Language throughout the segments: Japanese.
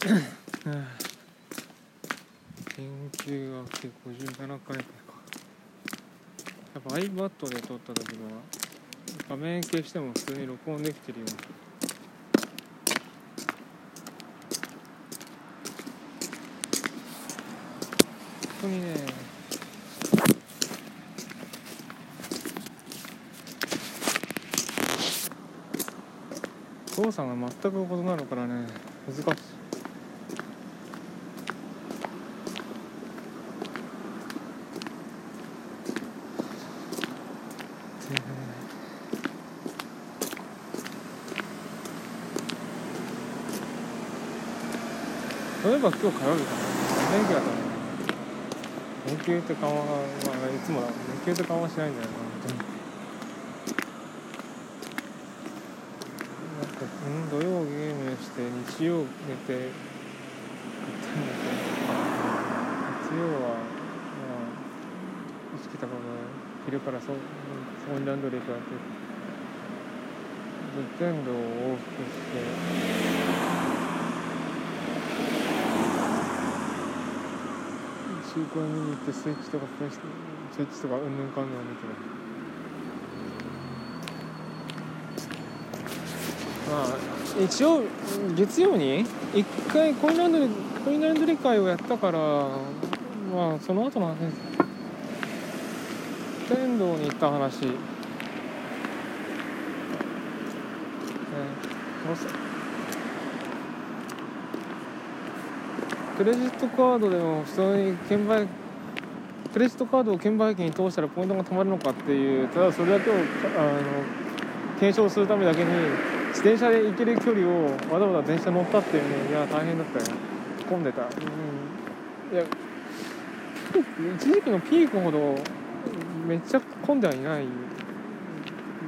研究は結構57回目かやっぱ iPad で撮った時のは画面消しても普通に録音できてるよ本当にね操作が全く異なるからね難しい。そういえば今日火曜日かな連休だったね連休って緩和、まあ、いつも連休って緩和しないんだよな本当になんかうん土曜ゲームして日曜寝てやったんだけど月曜はまあ意識高く昼からそコインランドリーからって全土を往復して週間見に行ってスイッチとかプレスイッチとかうんぬんかんぬん見てまあ一応月曜に一回コインランドリーコインランドリー会をやったからまあその後の話です天童に行った話。ねどうせクレジットカードでも普通に券売クレジットカードを券売機に通したらポイントが貯まるのかっていう。ただそれだけをあの検証するためだけに自転車で行ける距離をわざわざ電車乗ったっていうねいや大変だったよ。混んでた。うん。いや一時期のピークほどめっちゃ混んではいない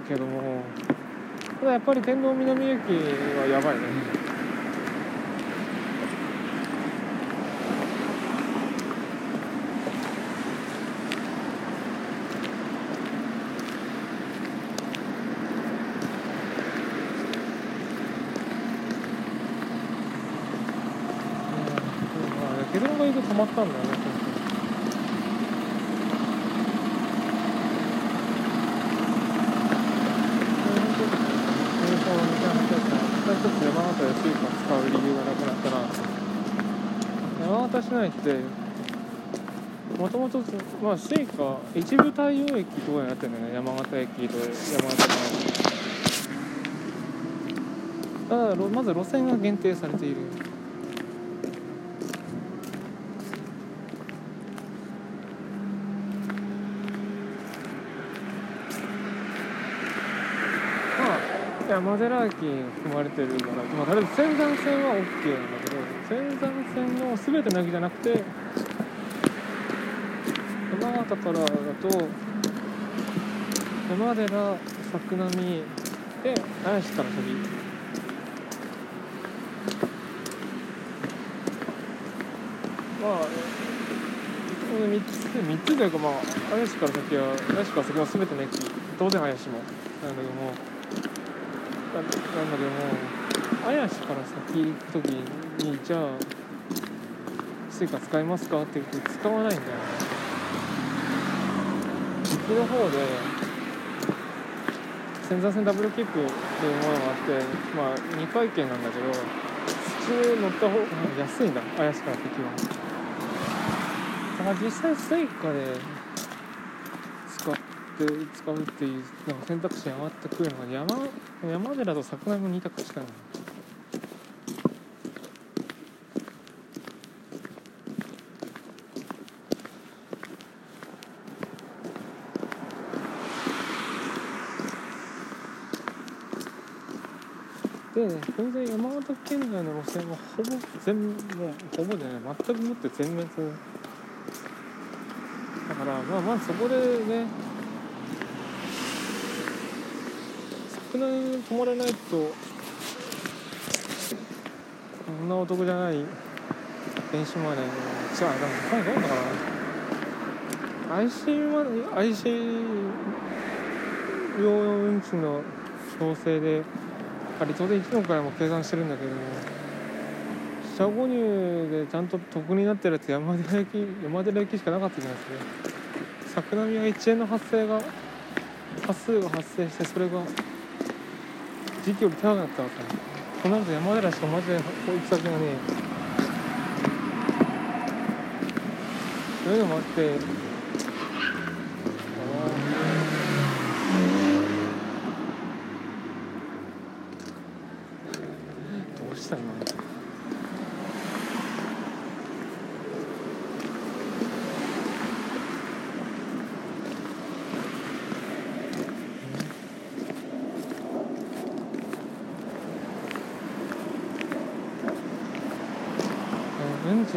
けどもただやっぱり天童南駅はやばいね。ケルンが行く止まったんだよね一つ山形でスイカ使う理由がなくなったな山形市内って。もともとまあスイカ一部対応駅とかになってるんだよね。山形駅と山形のただろまず路線が限定されているまあ山寺駅に含まれてるから、まあ、とえず仙山線は OK なんだけど仙山線の全ての駅じゃなくて山形からだと山寺作並で愛子から先まあ3つ3つというかまあ愛子から先は愛子から先は全ての駅当然愛子も。なんだけどもなんだけども愛子から先行く時にじゃあスイカ使いますかって言って使わないんだよ。行きの方で仙山線ダブルキップっていうものがあってまあ2回券なんだけど普通乗った方が安いんだ。愛子から先はだから実際スイカでって使うっていうなんか選択肢に上がってくるのが山山寺と作並の2択しかない。で全然山形県内の路線はほぼ全もうほぼじゃない。全くもって全滅。だからまあまあそこでね桜に泊まれないとそんなお得じゃない電子マネー違う他にどうだかな。IC マネー IC 用運賃の調整であれ当然1の回も計算してるんだけども車購入でちゃんと得になってるやつ山寺駅山寺駅しかなかったじゃないですか桜宮1円の発生が発数が発生してそれが時期より高くなったわけ。この後山寺しかマジで行き先がねそういうのもあってどうしたの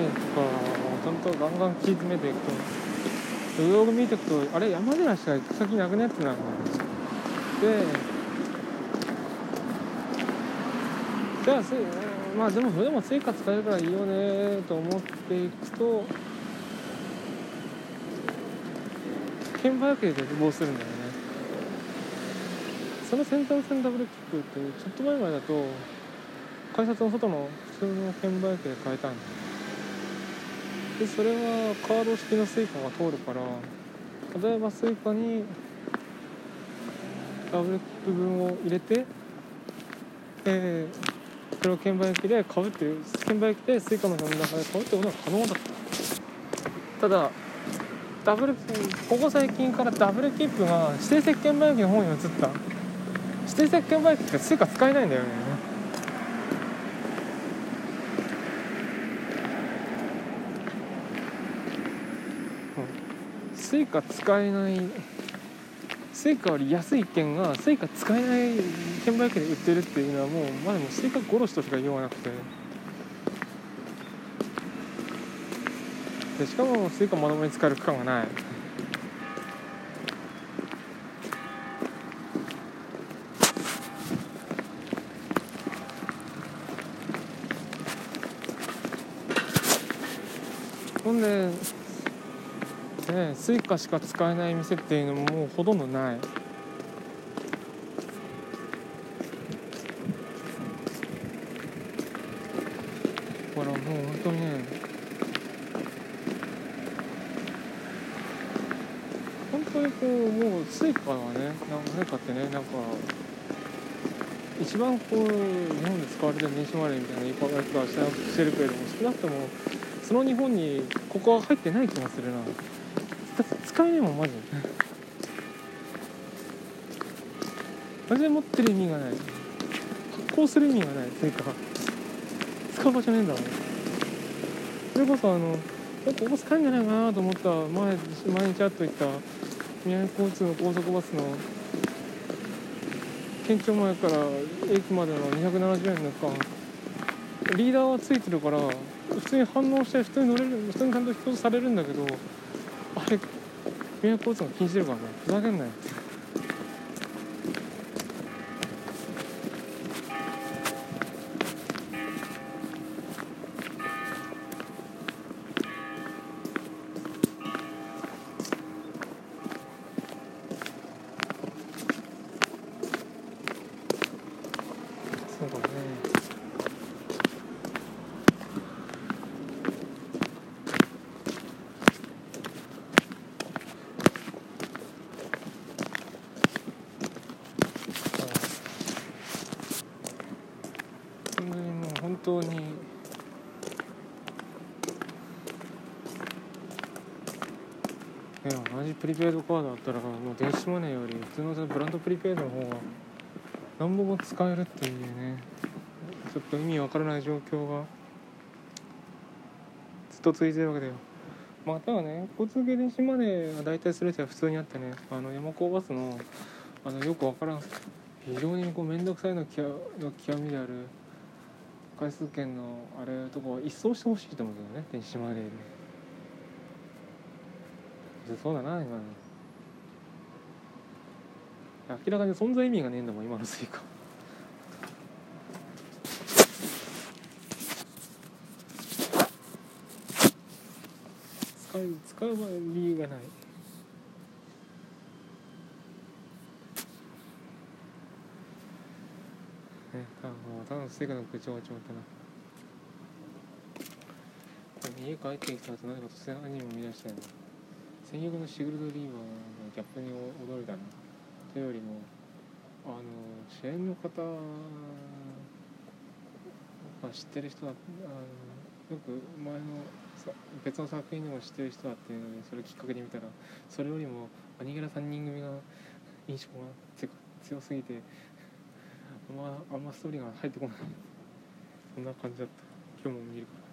エンとかちゃんとガンガン切り詰めていくとブログ見ていくとあれ山寺しか行く先なくねってなるでじゃあすまあでもそれでも成果使えるからいいよねと思っていくと券売機で絶望するんだよね。そのセンター線ダブルキックってちょっと前までだと改札の外の普通の券売機で買えたんだよでそれはカード式のスイカが通るから例えばスイカにダブルキップ分を入れて、えーそれを券売機で買うっていう券売機でスイカの中で買うってことが可能だった。ただダブルここ最近からダブルキップが指定席券売機の方に移った。指定席券売機ってスイカ使えないんだよね。スイカ使えないスイカより安い券がスイカ使えない券売機で売ってるっていうのはもうまあでもスイカ殺しとしか言いようがなくて。でしかもスイカまともに使える区間がない。ほんでね Suicaしか使えない店っていうのももうほとんどない。ほらもう本当にね本当にこうもう Suicaはね何かってねなんか一番こう日本で使われてる電子マネーみたいな言い方はしてるけれども少なくともその日本にここは入ってない気がするな。だって使えねえもんマジでマジで持ってる意味がない。発行する意味がない。というか使う場所ねえんだもん。それこそあのここ使えんじゃないかなと思った。前毎日会っといた。宮城交通の高速バスの県庁前から駅までの270円の区間。リーダーはついてるから普通に反応して普通に乗れる普通にちゃんと表示されるんだけど迷惑交通が禁止してるからねふざけんなよ。当に。いや同じプリペイドカードだったらもう電子マネーより普通のブランドプリペイドの方が何本も使えるっていうね。ちょっと意味わからない状況がずっと続いてるわけだよ。まあただね交通系電子マネーは大体全ては普通にあってねあの山高バスのあのよくわからん非常にこう面倒くさいの極の極みである回数券のあれとか一掃してほしいと思うけどね電子マネーでそうだな今の明らかに存在意味がねえんだもん今の Suica 使う使う理由がないね。多分ただのスイカの口調ちまったな。家帰ってきた後何か突然アニメを見出したよな戦国のシグルド・リーバーのギャップに驚いたなというよりもあの主演の方まあ、知ってる人だあのよく前の別の作品でも知ってる人だっていうのでそれをきっかけで見たらそれよりもアニゲラ3人組が印象が強強すぎてあんまあんまストーリーが入ってこない。そんな感じだった。今日も見るか。ら